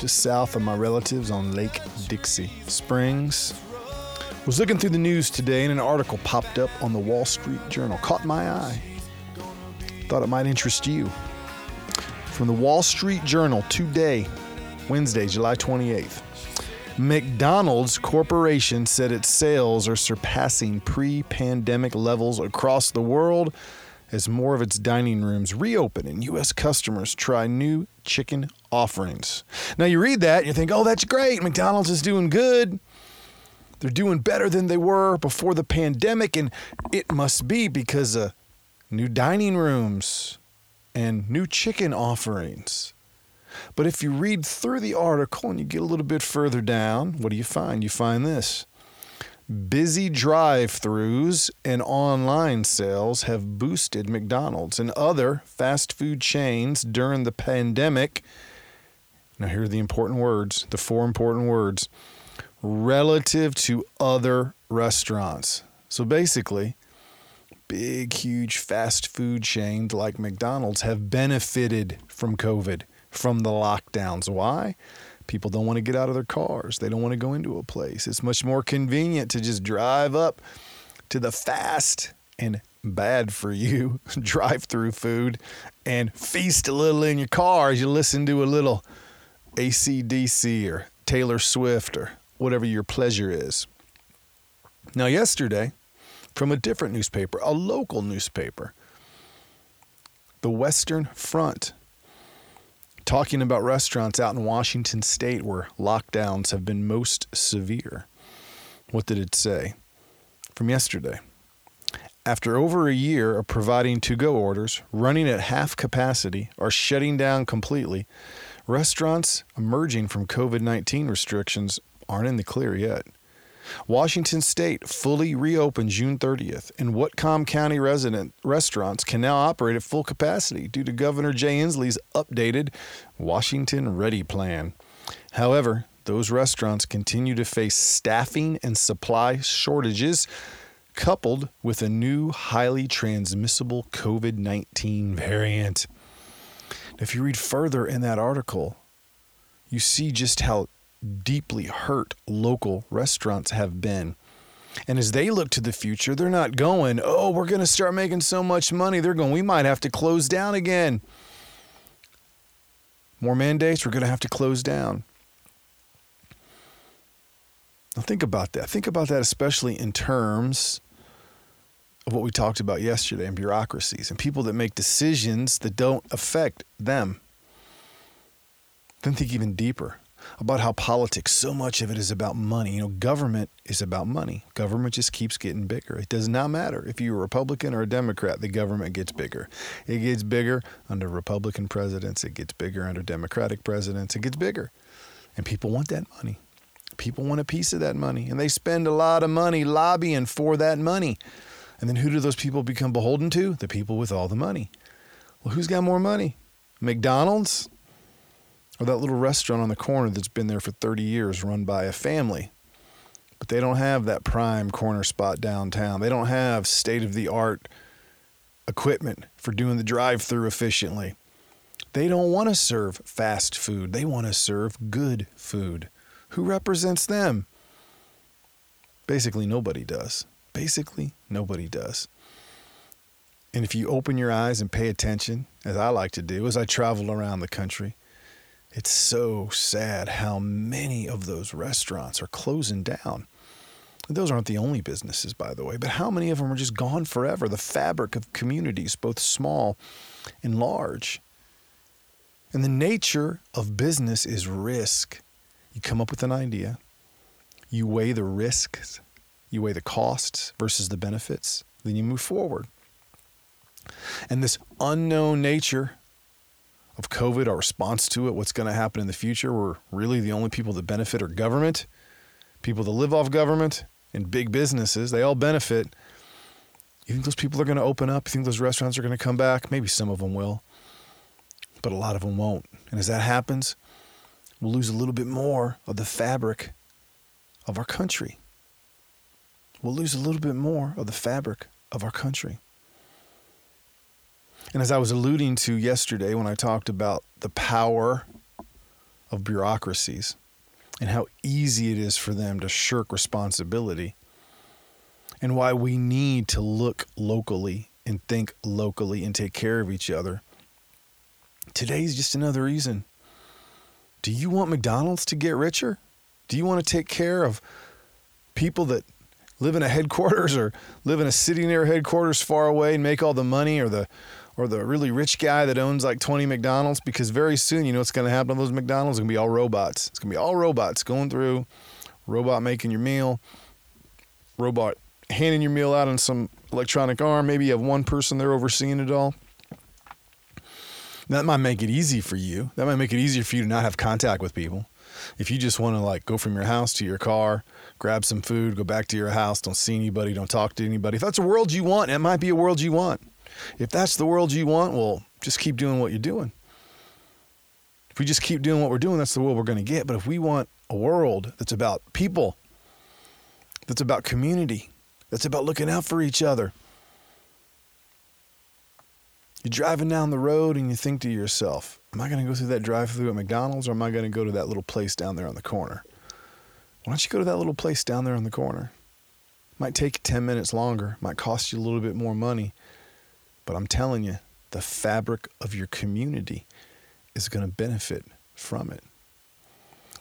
just south of my relatives on Lake Dixie Springs. Was looking through the news today and an article popped up on the Wall Street Journal. Caught my eye. Thought it might interest you. From the Wall Street Journal today, Wednesday, July 28th. McDonald's Corporation said its sales are surpassing pre pandemic levels across the world as more of its dining rooms reopen and U.S. customers try new chicken offerings. Now, you read that and you think, oh, that's great. McDonald's is doing good. They're doing better than they were before the pandemic, and it must be because of new dining rooms and new chicken offerings. But if you read through the article and you get a little bit further down, what do you find? You find this Busy drive throughs and online sales have boosted McDonald's and other fast food chains during the pandemic. Now, here are the important words the four important words relative to other restaurants. So basically, big, huge fast food chains like McDonald's have benefited from COVID, from the lockdowns. Why? People don't want to get out of their cars. They don't want to go into a place. It's much more convenient to just drive up to the fast and bad for you drive through food and feast a little in your car as you listen to a little ACDC or Taylor Swift or whatever your pleasure is. Now, yesterday, from a different newspaper, a local newspaper, the Western Front talking about restaurants out in Washington state where lockdowns have been most severe. What did it say? From yesterday. After over a year of providing to go orders, running at half capacity, or shutting down completely, restaurants emerging from COVID 19 restrictions aren't in the clear yet. Washington State fully reopened June 30th, and Whatcom County resident restaurants can now operate at full capacity due to Governor Jay Inslee's updated Washington Ready plan. However, those restaurants continue to face staffing and supply shortages, coupled with a new highly transmissible COVID 19 variant. If you read further in that article, you see just how deeply hurt local restaurants have been. And as they look to the future, they're not going, oh, we're going to start making so much money. They're going, we might have to close down again. More mandates, we're going to have to close down. Now, think about that. Think about that, especially in terms of what we talked about yesterday in bureaucracies and people that make decisions that don't affect them. Then think even deeper about how politics, so much of it is about money. You know, government is about money. Government just keeps getting bigger. It does not matter if you're a Republican or a Democrat, the government gets bigger. It gets bigger under Republican presidents, it gets bigger under Democratic presidents, it gets bigger. And people want that money. People want a piece of that money, and they spend a lot of money lobbying for that money. And then who do those people become beholden to? The people with all the money. Well, who's got more money? McDonald's? or that little restaurant on the corner that's been there for 30 years run by a family. But they don't have that prime corner spot downtown. They don't have state of the art equipment for doing the drive through efficiently. They don't want to serve fast food. They want to serve good food. Who represents them? Basically, nobody does. Basically, nobody does. And if you open your eyes and pay attention, as I like to do as I travel around the country, it's so sad how many of those restaurants are closing down. Those aren't the only businesses, by the way, but how many of them are just gone forever? The fabric of communities, both small and large. And the nature of business is risk. You come up with an idea, you weigh the risks, you weigh the costs versus the benefits, then you move forward. And this unknown nature of COVID, our response to it, what's going to happen in the future, we're really the only people that benefit are government, people that live off government, and big businesses. They all benefit. You think those people are going to open up? You think those restaurants are going to come back? Maybe some of them will, but a lot of them won't. And as that happens, we'll lose a little bit more of the fabric of our country. We'll lose a little bit more of the fabric of our country. And as I was alluding to yesterday when I talked about the power of bureaucracies and how easy it is for them to shirk responsibility, and why we need to look locally and think locally and take care of each other, today's just another reason. Do you want McDonald's to get richer? Do you want to take care of people that live in a headquarters or live in a city near headquarters far away and make all the money or the or the really rich guy that owns like 20 McDonald's because very soon you know what's going to happen to those McDonald's it's going to be all robots. It's going to be all robots going through robot making your meal, robot handing your meal out on some electronic arm, maybe you have one person there overseeing it all. That might make it easy for you. That might make it easier for you to not have contact with people. If you just want to like go from your house to your car, grab some food, go back to your house, don't see anybody, don't talk to anybody. If that's a world you want, it might be a world you want. If that's the world you want, well, just keep doing what you're doing. If we just keep doing what we're doing, that's the world we're going to get. But if we want a world that's about people, that's about community, that's about looking out for each other, you're driving down the road and you think to yourself, Am I going to go through that drive through at McDonald's or am I going to go to that little place down there on the corner? Why don't you go to that little place down there on the corner? Might take 10 minutes longer, might cost you a little bit more money, but I'm telling you, the fabric of your community is going to benefit from it.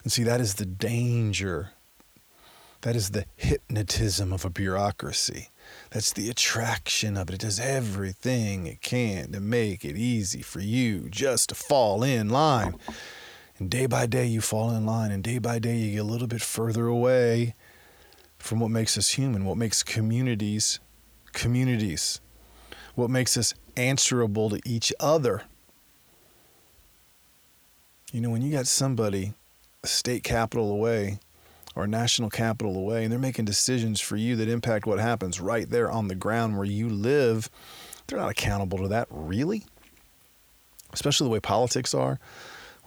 And see, that is the danger. That is the hypnotism of a bureaucracy. That's the attraction of it. It does everything it can to make it easy for you just to fall in line. And day by day, you fall in line, and day by day, you get a little bit further away from what makes us human, what makes communities communities what makes us answerable to each other. You know, when you got somebody a state capital away a national capital away, and they're making decisions for you that impact what happens right there on the ground where you live, they're not accountable to that, really. Especially the way politics are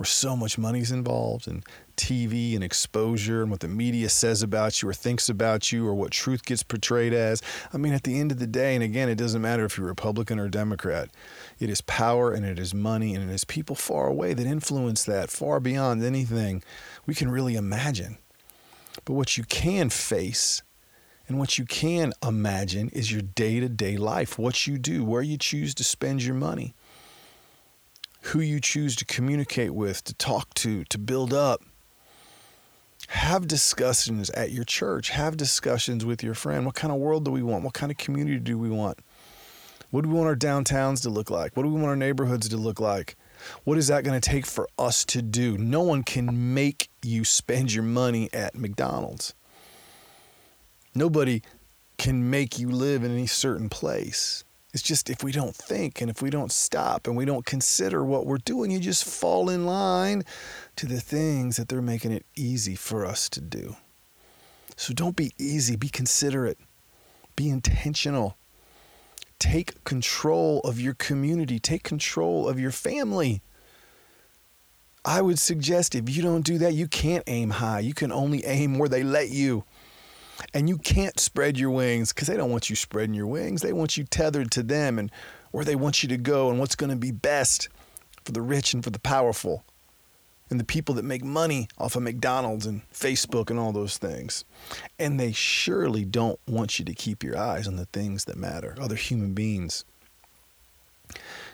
where so much money's involved and TV and exposure and what the media says about you or thinks about you or what truth gets portrayed as. I mean, at the end of the day, and again, it doesn't matter if you're Republican or Democrat, it is power and it is money and it is people far away that influence that far beyond anything we can really imagine. But what you can face and what you can imagine is your day to day life, what you do, where you choose to spend your money who you choose to communicate with, to talk to, to build up. Have discussions at your church. Have discussions with your friend. What kind of world do we want? What kind of community do we want? What do we want our downtowns to look like? What do we want our neighborhoods to look like? What is that going to take for us to do? No one can make you spend your money at McDonald's. Nobody can make you live in any certain place. It's just if we don't think and if we don't stop and we don't consider what we're doing, you just fall in line to the things that they're making it easy for us to do. So don't be easy, be considerate, be intentional. Take control of your community, take control of your family. I would suggest if you don't do that, you can't aim high. You can only aim where they let you. And you can't spread your wings because they don't want you spreading your wings. They want you tethered to them and where they want you to go and what's going to be best for the rich and for the powerful and the people that make money off of McDonald's and Facebook and all those things. And they surely don't want you to keep your eyes on the things that matter other human beings,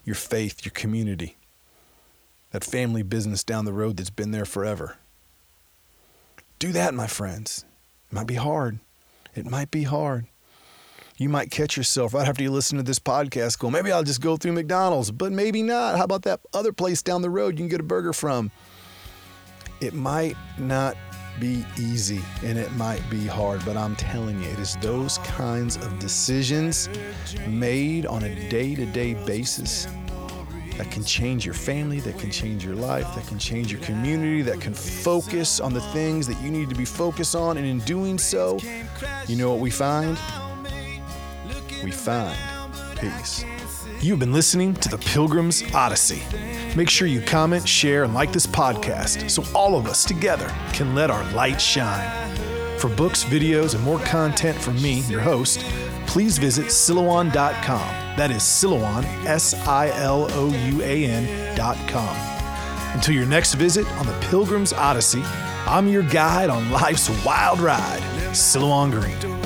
your faith, your community, that family business down the road that's been there forever. Do that, my friends. It might be hard. It might be hard. You might catch yourself right after you listen to this podcast go, maybe I'll just go through McDonald's, but maybe not. How about that other place down the road you can get a burger from? It might not be easy and it might be hard, but I'm telling you, it is those kinds of decisions made on a day to day basis that can change your family, that can change your life, that can change your community, that can focus on the things that you need to be focused on. And in doing so, you know what we find? We find peace. You've been listening to the Pilgrim's Odyssey. Make sure you comment, share, and like this podcast so all of us together can let our light shine. For books, videos, and more content from me, your host, please visit Silouan.com. That is Silouan, S I L O U A N.com. Until your next visit on the Pilgrim's Odyssey, I'm your guide on life's wild ride, Silouan Green.